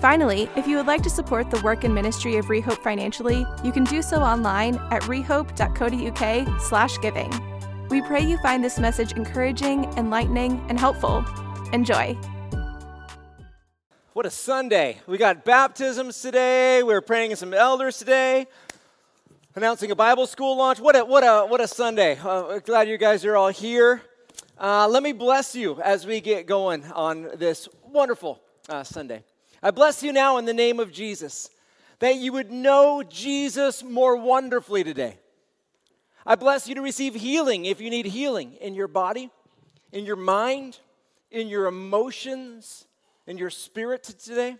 Finally, if you would like to support the work and ministry of Rehope financially, you can do so online at rehope.co.uk slash giving. We pray you find this message encouraging, enlightening, and helpful. Enjoy. What a Sunday. We got baptisms today. We are praying in some elders today. Announcing a Bible school launch. What a, what a, what a Sunday. Uh, glad you guys are all here. Uh, let me bless you as we get going on this wonderful uh, Sunday. I bless you now in the name of Jesus, that you would know Jesus more wonderfully today. I bless you to receive healing if you need healing in your body, in your mind, in your emotions, in your spirit today.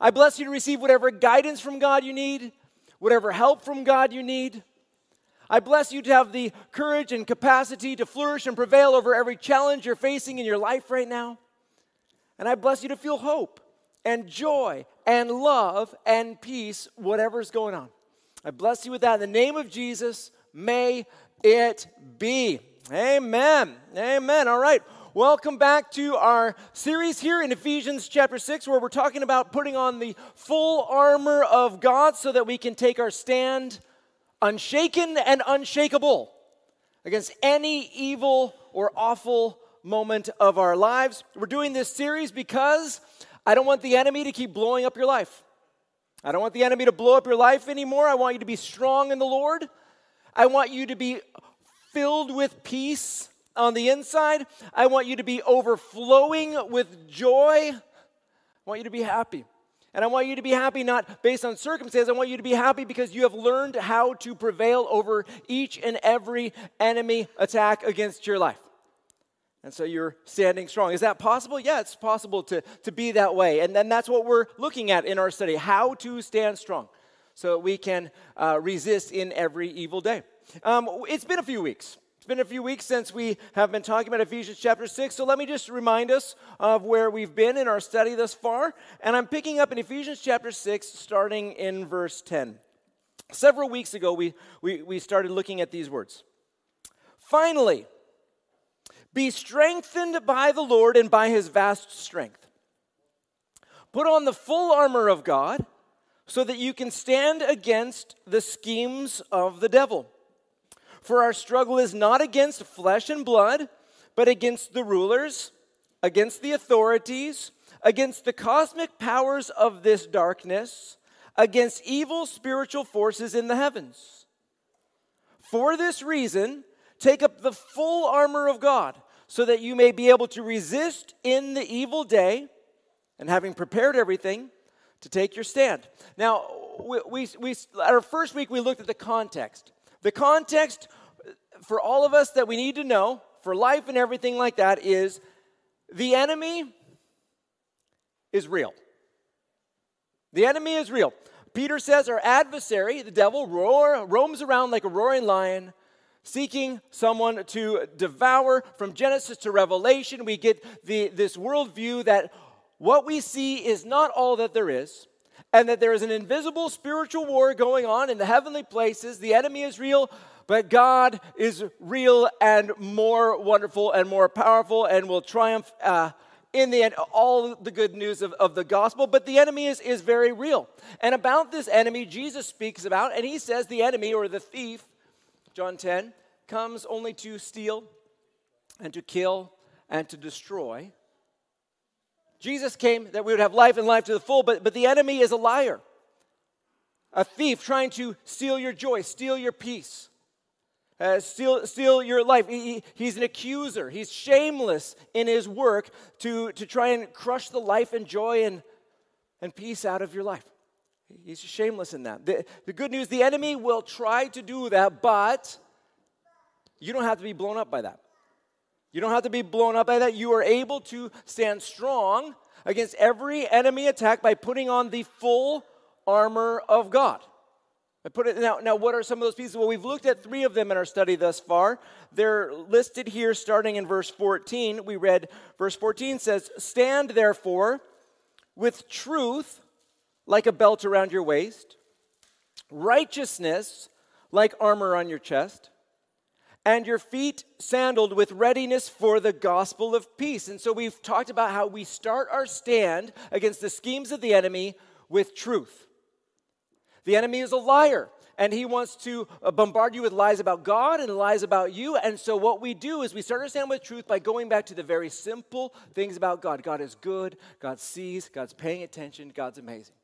I bless you to receive whatever guidance from God you need, whatever help from God you need. I bless you to have the courage and capacity to flourish and prevail over every challenge you're facing in your life right now. And I bless you to feel hope and joy and love and peace, whatever's going on. I bless you with that. In the name of Jesus, may it be. Amen. Amen. All right. Welcome back to our series here in Ephesians chapter 6, where we're talking about putting on the full armor of God so that we can take our stand unshaken and unshakable against any evil or awful moment of our lives. We're doing this series because I don't want the enemy to keep blowing up your life. I don't want the enemy to blow up your life anymore. I want you to be strong in the Lord. I want you to be filled with peace on the inside. I want you to be overflowing with joy. I want you to be happy. And I want you to be happy not based on circumstance. I want you to be happy because you have learned how to prevail over each and every enemy attack against your life. And so you're standing strong. Is that possible? Yeah, it's possible to, to be that way. And then that's what we're looking at in our study how to stand strong so we can uh, resist in every evil day. Um, it's been a few weeks. It's been a few weeks since we have been talking about Ephesians chapter 6. So let me just remind us of where we've been in our study thus far. And I'm picking up in Ephesians chapter 6, starting in verse 10. Several weeks ago, we, we, we started looking at these words. Finally, be strengthened by the Lord and by his vast strength. Put on the full armor of God so that you can stand against the schemes of the devil. For our struggle is not against flesh and blood, but against the rulers, against the authorities, against the cosmic powers of this darkness, against evil spiritual forces in the heavens. For this reason, Take up the full armor of God so that you may be able to resist in the evil day, and having prepared everything, to take your stand. Now, we, we, we, our first week, we looked at the context. The context for all of us that we need to know for life and everything like that is the enemy is real. The enemy is real. Peter says our adversary, the devil, roar, roams around like a roaring lion, seeking someone to devour. From Genesis to Revelation, we get the, this worldview that what we see is not all that there is, and that there is an invisible spiritual war going on in the heavenly places. The enemy is real, but God is real and more wonderful and more powerful and will triumph. Uh, in the end, all the good news of, of the gospel, but the enemy is, is very real. And about this enemy, Jesus speaks about, and he says the enemy or the thief John 10, comes only to steal and to kill and to destroy. Jesus came that we would have life and life to the full, but, but the enemy is a liar, a thief trying to steal your joy, steal your peace. Uh, steal, steal your life. He, he's an accuser. He's shameless in his work to, to try and crush the life and joy and, and peace out of your life. He's shameless in that. The, the good news the enemy will try to do that, but you don't have to be blown up by that. You don't have to be blown up by that. You are able to stand strong against every enemy attack by putting on the full armor of God. I put it now. Now, what are some of those pieces? Well, we've looked at three of them in our study thus far. They're listed here, starting in verse 14. We read verse 14 says, "Stand therefore with truth like a belt around your waist, righteousness like armor on your chest, and your feet sandaled with readiness for the gospel of peace." And so we've talked about how we start our stand against the schemes of the enemy with truth. The enemy is a liar, and he wants to uh, bombard you with lies about God and lies about you. And so, what we do is we start understand with truth by going back to the very simple things about God. God is good, God sees, God's paying attention, God's amazing.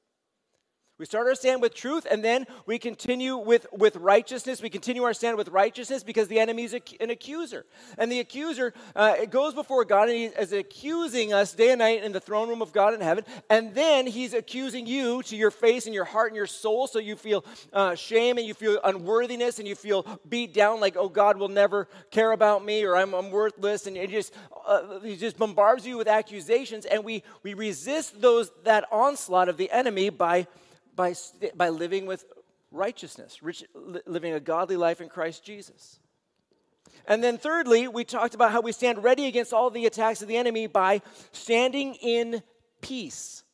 We start our stand with truth, and then we continue with, with righteousness. We continue our stand with righteousness because the enemy is an accuser. And the accuser uh, it goes before God and he is accusing us day and night in the throne room of God in heaven. And then he's accusing you to your face and your heart and your soul so you feel uh, shame and you feel unworthiness and you feel beat down like, oh, God will never care about me or I'm, I'm worthless. And it just, uh, he just bombards you with accusations. And we, we resist those, that onslaught of the enemy by by, by living with righteousness, rich, living a godly life in Christ Jesus. And then, thirdly, we talked about how we stand ready against all the attacks of the enemy by standing in peace.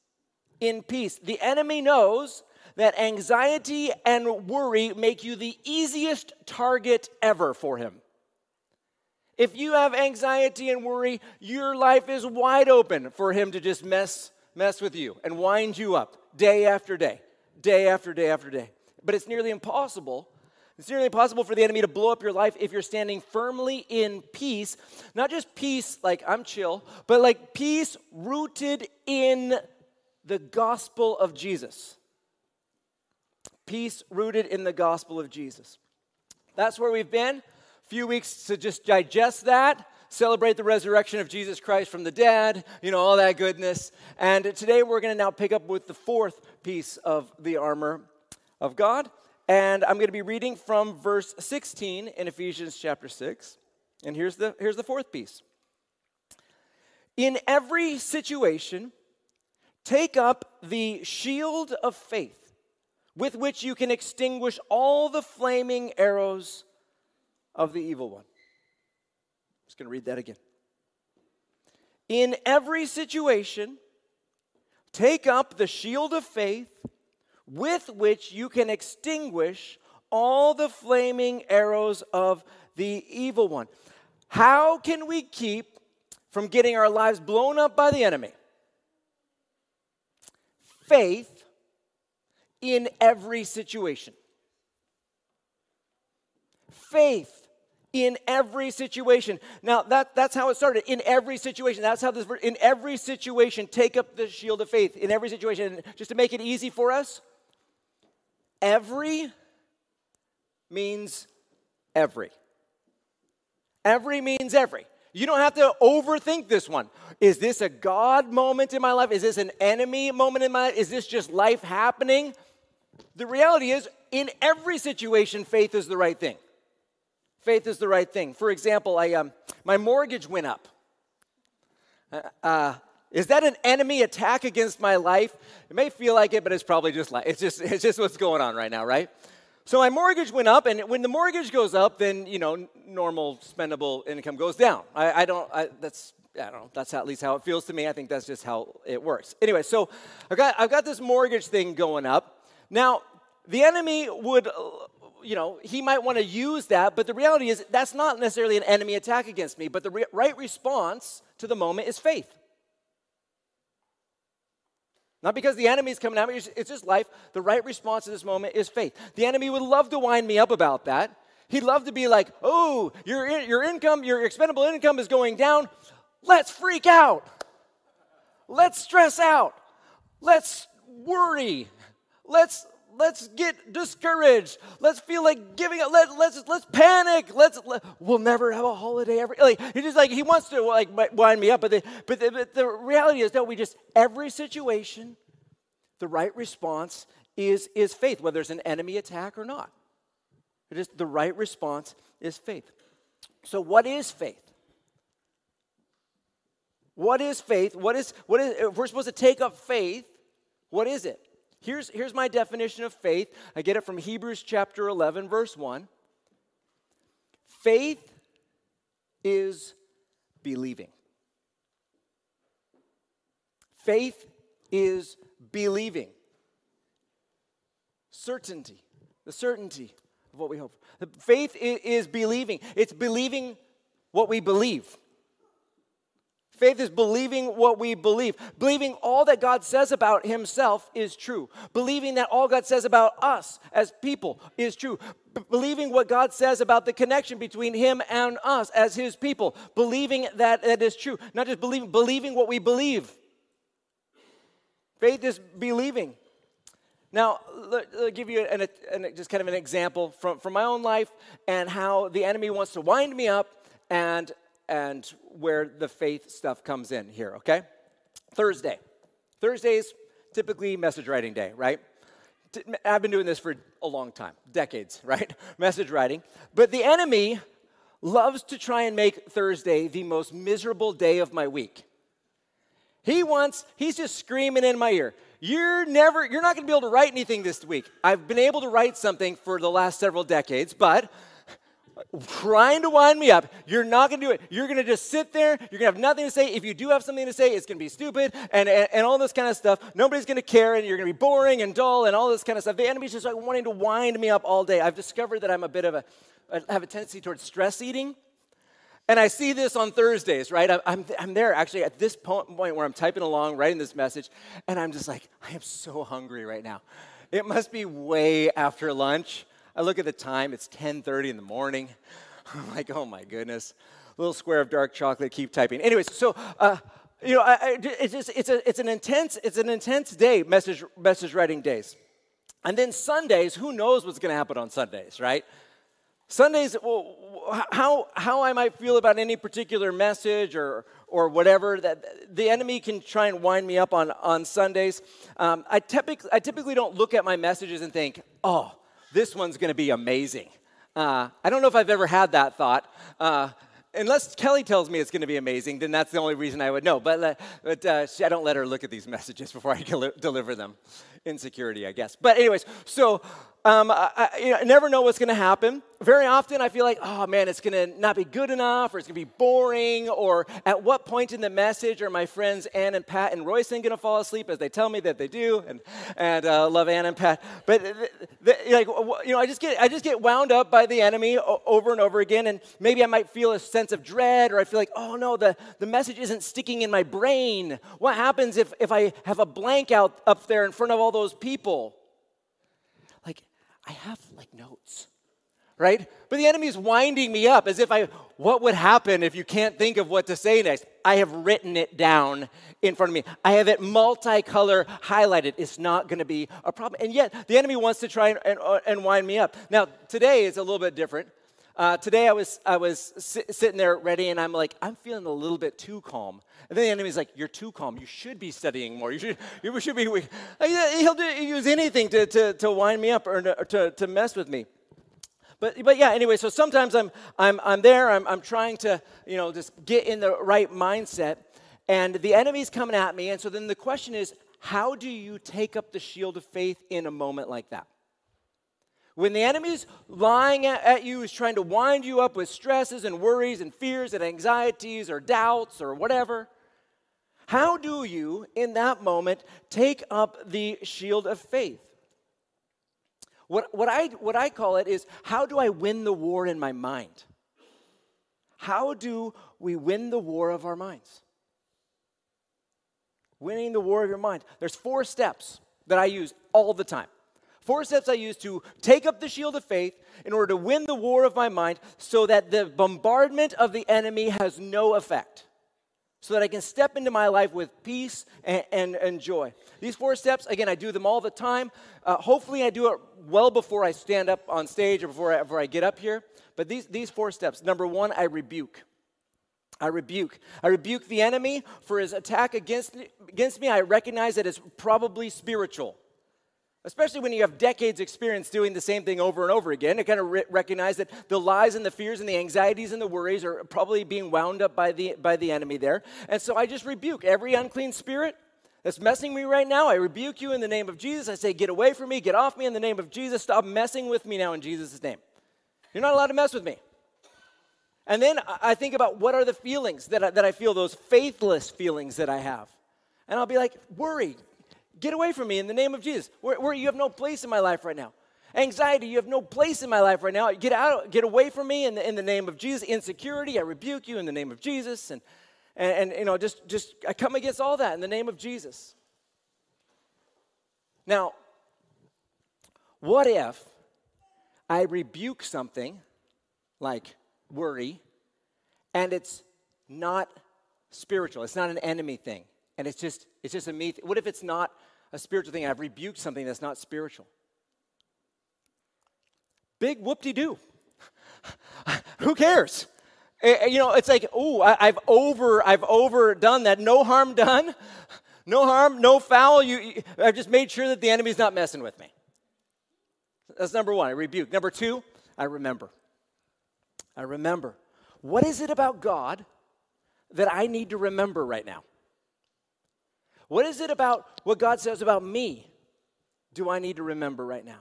In peace. The enemy knows that anxiety and worry make you the easiest target ever for him. If you have anxiety and worry, your life is wide open for him to just mess, mess with you and wind you up day after day day after day after day. But it's nearly impossible. It's nearly impossible for the enemy to blow up your life if you're standing firmly in peace. Not just peace, like I'm chill, but like peace rooted in the gospel of Jesus. Peace rooted in the gospel of Jesus. That's where we've been. A few weeks to just digest that celebrate the resurrection of Jesus Christ from the dead, you know, all that goodness. And today we're going to now pick up with the fourth piece of the armor of God. And I'm going to be reading from verse 16 in Ephesians chapter 6. And here's the, here's the fourth piece. In every situation, take up the shield of faith with which you can extinguish all the flaming arrows of the evil one just going to read that again. In every situation, take up the shield of faith with which you can extinguish all the flaming arrows of the evil one. How can we keep from getting our lives blown up by the enemy? Faith in every situation. Faith in every situation. Now, that, that's how it started. In every situation. That's how this, in every situation, take up the shield of faith. In every situation. And just to make it easy for us, every means every. Every means every. You don't have to overthink this one. Is this a God moment in my life? Is this an enemy moment in my life? Is this just life happening? The reality is, in every situation, faith is the right thing faith is the right thing. For example, I, um, my mortgage went up. Uh, uh, is that an enemy attack against my life? It may feel like it, but it's probably just like it's just it's just what's going on right now, right? So my mortgage went up, and when the mortgage goes up, then you know normal spendable income goes down. I, I don't. I, that's I don't know. That's at least how it feels to me. I think that's just how it works. Anyway, so I've got I've got this mortgage thing going up. Now the enemy would you know, he might want to use that, but the reality is that's not necessarily an enemy attack against me, but the re- right response to the moment is faith. Not because the enemy is coming at me, it's just life. The right response to this moment is faith. The enemy would love to wind me up about that. He'd love to be like, oh, your, your income, your expendable income is going down. Let's freak out. Let's stress out. Let's worry. Let's let's get discouraged. Let's feel like giving up. Let, let's let's panic. Let's let, we'll never have a holiday ever. Like he just like he wants to like wind me up, but the, but the, but the reality is that we just every situation, the right response is is faith, whether it's an enemy attack or not. It is the right response is faith. So what is faith? What is faith? What is what is if we're supposed to take up faith? What is it? Here's, here's my definition of faith. I get it from Hebrews chapter 11, verse 1. Faith is believing. Faith is believing. Certainty, the certainty of what we hope. Faith is believing. It's believing what we believe. Faith is believing what we believe, believing all that God says about Himself is true, believing that all God says about us as people is true, believing what God says about the connection between Him and us as His people, believing that that is true, not just believing, believing what we believe. Faith is believing. Now, let, me give you an, an, just kind of an example from, from my own life and how the enemy wants to wind me up and and where the faith stuff comes in here, okay? Thursday. Thursday's typically message writing day, right? I've been doing this for a long time, decades, right? Message writing. But the enemy loves to try and make Thursday the most miserable day of my week. He wants, he's just screaming in my ear. You're never, you're not gonna be able to write anything this week. I've been able to write something for the last several decades, but trying to wind me up. You're not going to do it. You're going to just sit there. You're going to have nothing to say. If you do have something to say, it's going to be stupid and, and, and all this kind of stuff. Nobody's going to care, and you're going to be boring and dull and all this kind of stuff. The enemy's just like wanting to wind me up all day. I've discovered that I'm a bit of a, I have a tendency towards stress eating. And I see this on Thursdays, right? I'm, I'm there actually at this point where I'm typing along, writing this message, and I'm just like, I am so hungry right now. It must be way after lunch. I look at the time, it's 10:30 in the morning. I'm like, oh my goodness. Little square of dark chocolate, keep typing. Anyways, so uh, you know, I, I, it's, just, it's, a, it's an intense, it's an intense day, message, message writing days. And then Sundays, who knows what's going to happen on Sundays, right? Sundays, well, how, how I might feel about any particular message or, or whatever, that the enemy can try and wind me up on, on Sundays. Um, I, typically, I typically don't look at my messages and think, oh, this one's going to be amazing. Uh, I don't know if I've ever had that thought. Uh, unless Kelly tells me it's going to be amazing, then that's the only reason I would know. But, but uh, I don't let her look at these messages before I deliver them. Insecurity, I guess. But, anyways, so um, I, you know, I never know what's going to happen. Very often I feel like, oh man, it's going to not be good enough, or it's going to be boring, or at what point in the message are my friends Ann and Pat and Royson going to fall asleep as they tell me that they do, and, and uh, love Ann and Pat. But the, the, like, you know, I just get I just get wound up by the enemy over and over again, and maybe I might feel a sense of dread, or I feel like, oh no, the, the message isn't sticking in my brain. What happens if, if I have a blank out up there in front of all those people? Like, I have like notes, right? But the enemy is winding me up as if I, what would happen if you can't think of what to say next? I have written it down in front of me. I have it multicolor highlighted. It's not going to be a problem. And yet, the enemy wants to try and, and, uh, and wind me up. Now, today is a little bit different. Uh, today I was, I was si- sitting there ready, and I'm like, I'm feeling a little bit too calm. And then the enemy's like, You're too calm. You should be studying more. You should, you should be. He'll do, use anything to, to, to wind me up or to, to mess with me. But, but yeah, anyway, so sometimes I'm, I'm, I'm there, I'm, I'm trying to, you know, just get in the right mindset, and the enemy's coming at me. And so then the question is, how do you take up the shield of faith in a moment like that? When the enemy's lying at you, is trying to wind you up with stresses and worries and fears and anxieties or doubts or whatever, how do you, in that moment, take up the shield of faith? What, what, I, what I call it is how do I win the war in my mind? How do we win the war of our minds? Winning the war of your mind. There's four steps that I use all the time. Four steps I use to take up the shield of faith in order to win the war of my mind so that the bombardment of the enemy has no effect. So that I can step into my life with peace and, and, and joy. These four steps, again, I do them all the time. Uh, hopefully, I do it well before I stand up on stage or before I, before I get up here. But these, these four steps number one, I rebuke. I rebuke. I rebuke the enemy for his attack against, against me. I recognize that it's probably spiritual. Especially when you have decades experience doing the same thing over and over again, to kind of re- recognize that the lies and the fears and the anxieties and the worries are probably being wound up by the, by the enemy there. And so I just rebuke every unclean spirit that's messing me right now, I rebuke you in the name of Jesus. I say, get away from me, get off me in the name of Jesus. Stop messing with me now in Jesus' name. You're not allowed to mess with me. And then I think about what are the feelings that I, that I feel, those faithless feelings that I have. And I'll be like, worry, get away from me in the name of Jesus. Where you have no place in my life right now. Anxiety, you have no place in my life right now. Get out, get away from me in the, in the name of Jesus. Insecurity, I rebuke you in the name of Jesus. And, and, and you know, just, just I come against all that in the name of Jesus. Now, what if I rebuke something like worry and it's not spiritual? It's not an enemy thing. And it's just, it's just a me. Th- what if it's not a spiritual thing? I've rebuked something that's not spiritual. Big whoop de doo. Who cares? Eh, eh, you know, it's like, oh, I've over, I've overdone that. No harm done, no harm, no foul. You, you, I've just made sure that the enemy's not messing with me. That's number one. I rebuke. Number two, I remember. I remember. What is it about God that I need to remember right now? What is it about what God says about me do I need to remember right now?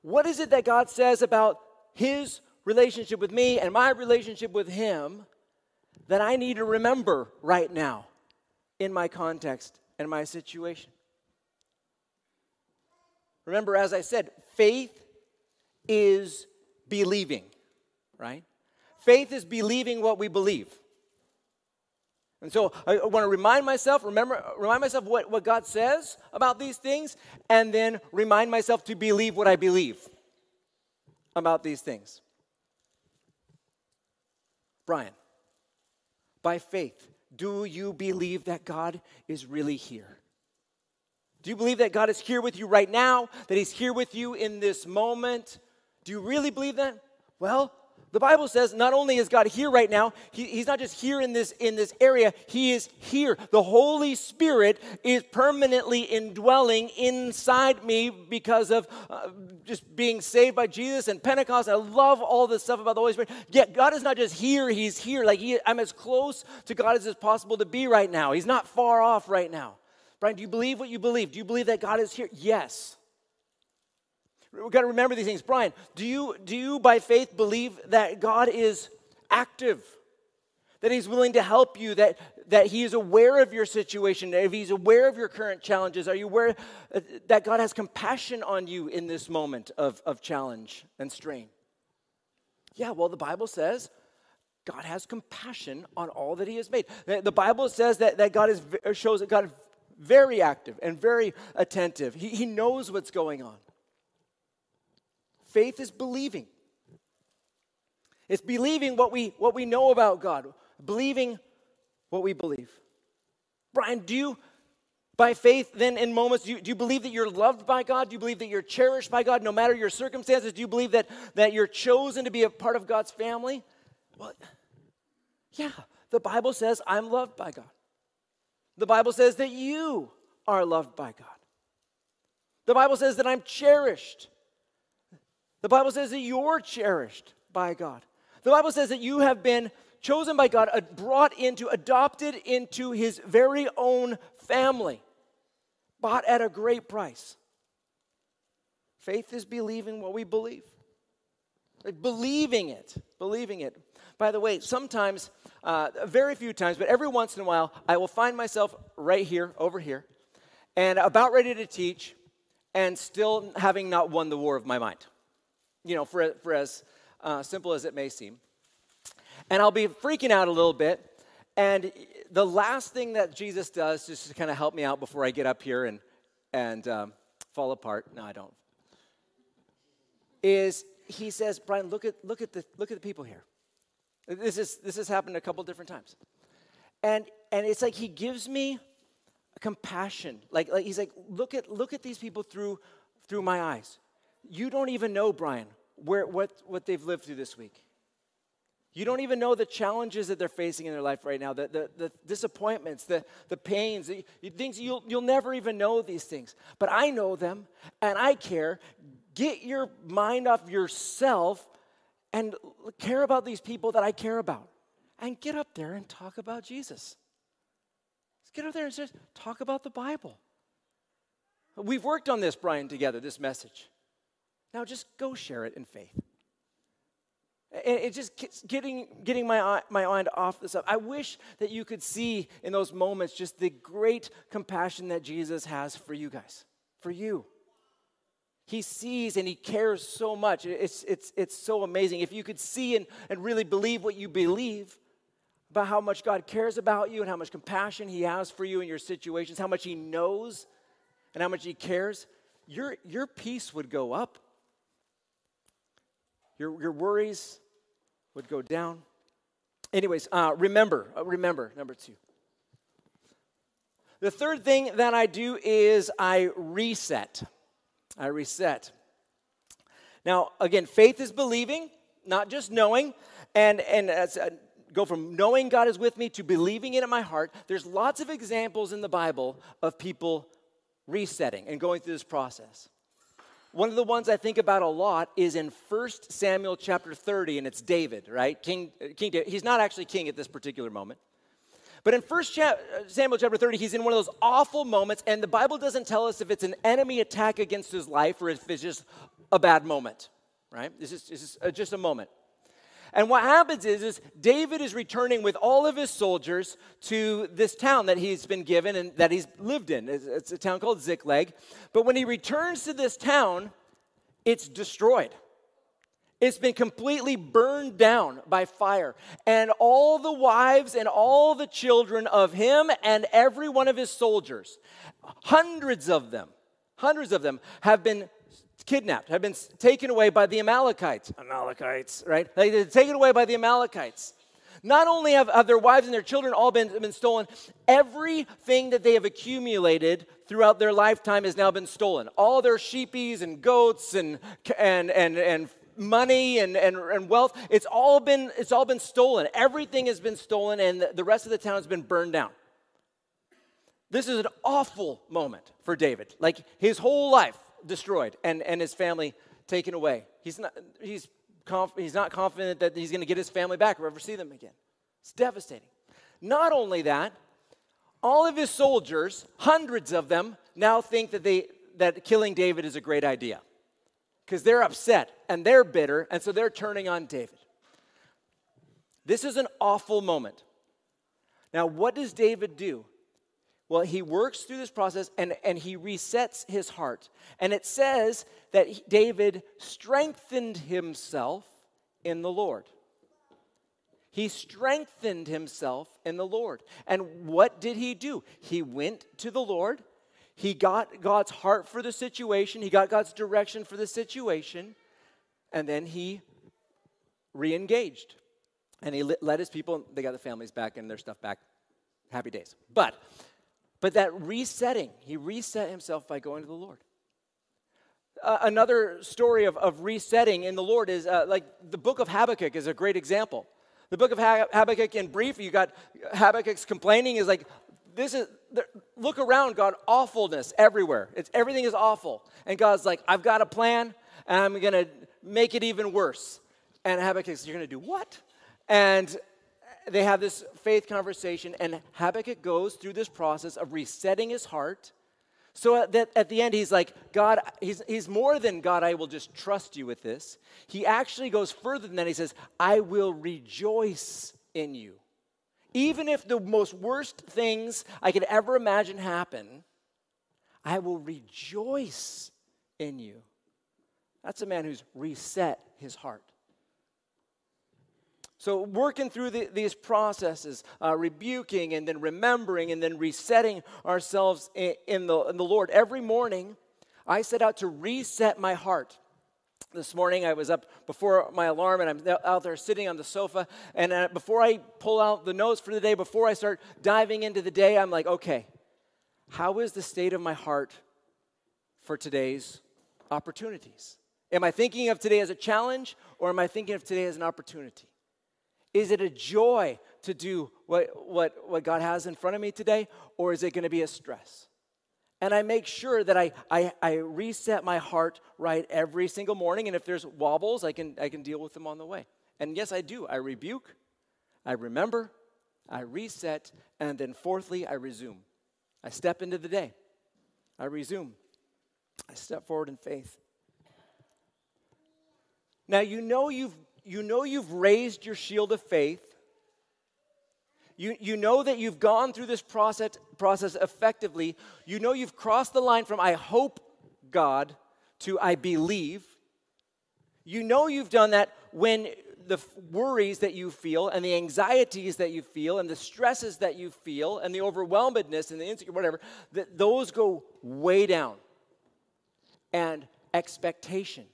What is it that God says about His relationship with me and my relationship with Him that I need to remember right now in my context and my situation? Remember, as I said, faith is believing, right? Faith is believing what we believe. And so I want to remind myself, remember, remind myself what, what God says about these things, and then remind myself to believe what I believe about these things. Brian, by faith, do you believe that God is really here? Do you believe that God is here with you right now? That He's here with you in this moment? Do you really believe that? Well, the Bible says not only is God here right now, he, He's not just here in this, in this area, He is here. The Holy Spirit is permanently indwelling inside me because of uh, just being saved by Jesus and Pentecost. I love all this stuff about the Holy Spirit. Yet God is not just here, He's here. Like he, I'm as close to God as it's possible to be right now. He's not far off right now. Brian, do you believe what you believe? Do you believe that God is here? Yes. We've got to remember these things. Brian, do you, do you by faith believe that God is active? That He's willing to help you, that, that He is aware of your situation, that if He's aware of your current challenges, are you aware uh, that God has compassion on you in this moment of, of challenge and strain? Yeah, well, the Bible says God has compassion on all that He has made. The Bible says that, that God is, shows that God is very active and very attentive. He, he knows what's going on. Faith is believing. It's believing what we, what we know about God, believing what we believe. Brian, do you, by faith, then in moments, do you, do you believe that you're loved by God? Do you believe that you're cherished by God no matter your circumstances? Do you believe that, that you're chosen to be a part of God's family? Well, yeah, the Bible says I'm loved by God. The Bible says that you are loved by God. The Bible says that I'm cherished. The Bible says that you're cherished by God. The Bible says that you have been chosen by God, brought into, adopted into his very own family, bought at a great price. Faith is believing what we believe. Like believing it, believing it. By the way, sometimes, uh, very few times, but every once in a while, I will find myself right here, over here, and about ready to teach, and still having not won the war of my mind you know, for, for as uh, simple as it may seem. And I'll be freaking out a little bit. And the last thing that Jesus does, just to kind of help me out before I get up here and, and um, fall apart, no, I don't, is he says, Brian, look at, look at, the, look at the people here. This, is, this has happened a couple different times. And, and it's like he gives me compassion. Like, like he's like, look at, look at these people through, through my eyes. You don't even know, Brian, where, what, what they've lived through this week. You don't even know the challenges that they're facing in their life right now, the, the, the disappointments, the, the pains, the, things you'll, you'll never even know these things. But I know them and I care. Get your mind off yourself and care about these people that I care about. And get up there and talk about Jesus. Let's get up there and just talk about the Bible. We've worked on this, Brian, together, this message. Now just go share it in faith. And it just getting, getting my, my mind off this stuff. I wish that you could see in those moments just the great compassion that Jesus has for you guys, for you. He sees and he cares so much. It's, it's, it's so amazing. If you could see and, and really believe what you believe about how much God cares about you and how much compassion he has for you in your situations, how much he knows and how much he cares, your, your peace would go up your, your worries would go down. Anyways, uh, remember, uh, remember, number two. The third thing that I do is I reset. I reset. Now, again, faith is believing, not just knowing. And, and as, uh, go from knowing God is with me to believing it in my heart. There's lots of examples in the Bible of people resetting and going through this process. One of the ones I think about a lot is in 1 Samuel chapter 30, and it's David, right? King, king David. He's not actually king at this particular moment. But in 1 Samuel chapter 30, he's in one of those awful moments, and the Bible doesn't tell us if it's an enemy attack against his life or if it's just a bad moment, right? This is uh, just a moment. And what happens is, is David is returning with all of his soldiers to this town that he's been given and that he's lived in. It's, a town called Ziklag. But when he returns to this town, it's destroyed. It's been completely burned down by fire. And all the wives and all the children of him and every one of his soldiers, hundreds of them, hundreds of them have been kidnapped, have been taken away by the Amalekites. Amalekites, right? They're taken away by the Amalekites. Not only have, have their wives and their children all been, been stolen, everything that they have accumulated throughout their lifetime has now been stolen. All their sheepies and goats and, and, and, and money and, and, and wealth, it's all, been, it's all been stolen. Everything has been stolen, and the rest of the town has been burned down. This is an awful moment for David. Like his whole life, destroyed and, and his family taken away. He's not, he's, conf, he's not confident that he's going to get his family back or ever see them again. It's devastating. Not only that, all of his soldiers, hundreds of them, now think that, they, that killing David is a great idea because they're upset and they're bitter, and so they're turning on David. This is an awful moment. Now, what does David do? Well, he works through this process and, and he resets his heart. And it says that David strengthened himself in the Lord. He strengthened himself in the Lord. And what did he do? He went to the Lord. He got God's heart for the situation, he got God's direction for the situation, and then he re engaged. And he led his people, they got the families back and their stuff back. Happy days. But but that resetting, he reset himself by going to the Lord. Uh, another story of, of resetting in the Lord is uh, like the book of Habakkuk is a great example. The book of Habakkuk, in brief, you got Habakkuk's complaining is like, this is, look around, God, awfulness everywhere. It's, everything is awful. And God's like, I've got a plan, and I'm going to make it even worse. And Habakkuk says, You're going to do what? And they have this faith conversation, and Habakkuk goes through this process of resetting his heart. So that at the end, he's like, God, he's, he's more than God, I will just trust you with this. He actually goes further than that. He says, I will rejoice in you. Even if the most worst things I could ever imagine happen, I will rejoice in you. That's a man who's reset his heart. So, working through the, these processes, uh, rebuking and then remembering and then resetting ourselves in, in, the, in the Lord. Every morning, I set out to reset my heart. This morning, I was up before my alarm and I'm out there sitting on the sofa. And uh, before I pull out the notes for the day, before I start diving into the day, I'm like, okay, how is the state of my heart for today's opportunities? Am I thinking of today as a challenge or am I thinking of today as an opportunity? Is it a joy to do what, what, what God has in front of me today, or is it going to be a stress? And I make sure that I, I, I, reset my heart right every single morning. And if there's wobbles, I can, I can deal with them on the way. And yes, I do. I rebuke, I remember, I reset, and then fourthly, I resume. I step into the day. I resume. I step forward in faith. Now you know you've you know you've raised your shield of faith. You, you know that you've gone through this process, process effectively. You know you've crossed the line from I hope God to I believe. You know you've done that when the worries that you feel and the anxieties that you feel and the stresses that you feel and the overwhelmedness and the insecure, whatever, that those go way down. And expectation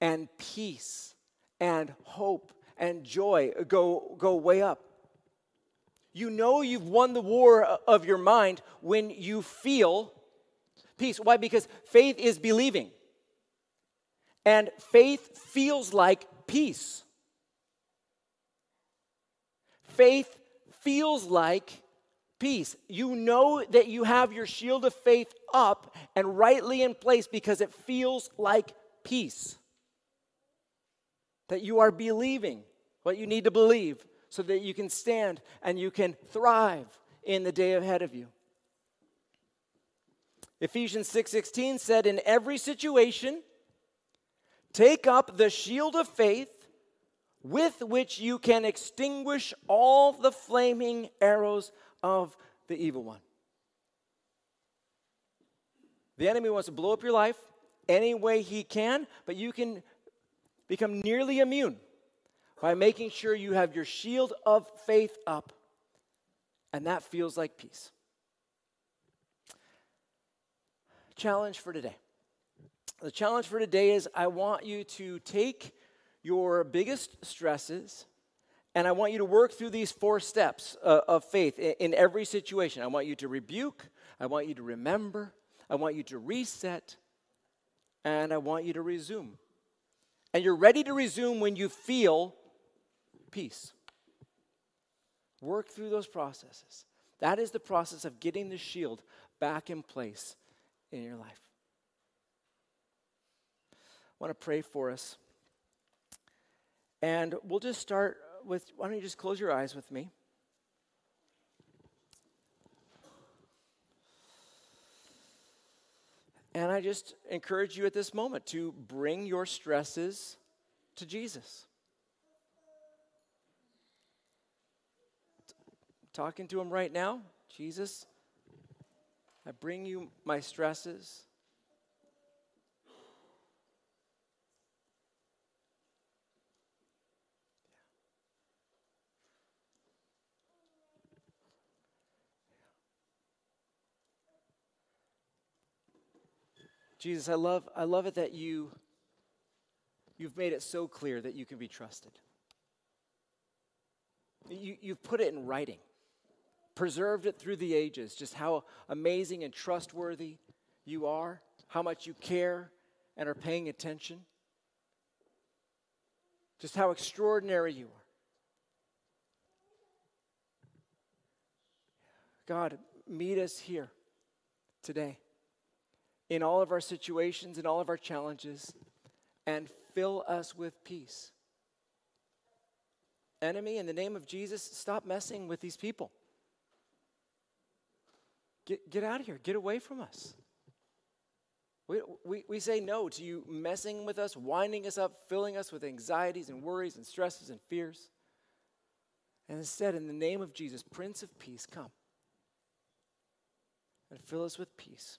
and peace and hope and joy go, go way up. You know you've won the war of your mind when you feel peace. Why? Because faith is believing. And faith feels like peace. Faith feels like peace. You know that you have your shield of faith up and rightly in place because it feels like peace. That you are believing what you need to believe so that you can stand and you can thrive in the day ahead of you. Ephesians 6:16 said in every situation take up the shield of faith with which you can extinguish all the flaming arrows of the evil one. The enemy wants to blow up your life any way he can, but you can become nearly immune by making sure you have your shield of faith up. And that feels like peace. Challenge for today. The challenge for today is I want you to take your biggest stresses and I want you to work through these four steps uh, of faith in, in every situation. I want you to rebuke, I want you to remember, I want you to reset, and I want you to resume. And you're ready to resume when you feel peace. Work through those processes. That is the process of getting the shield back in place in your life. I want to pray for us. And we'll just start with why don't you just close your eyes with me? And I just encourage you at this moment to bring your stresses to Jesus. Talking to him right now, Jesus, I bring you my stresses. Jesus, I love, I love it that you, you've made it so clear that you can be trusted. You, you've put it in writing, preserved it through the ages, just how amazing and trustworthy you are, how much you care and are paying attention, just how extraordinary you are. God, meet us here today in all of our situations, in all of our challenges, and fill us with peace. Enemy, in the name of Jesus, stop messing with these people. Get, get out of here. Get away from us. We, we, we say no to you messing with us, winding us up, filling us with anxieties and worries and stresses and fears. And instead, in the name of Jesus, Prince of Peace, come and fill us with peace.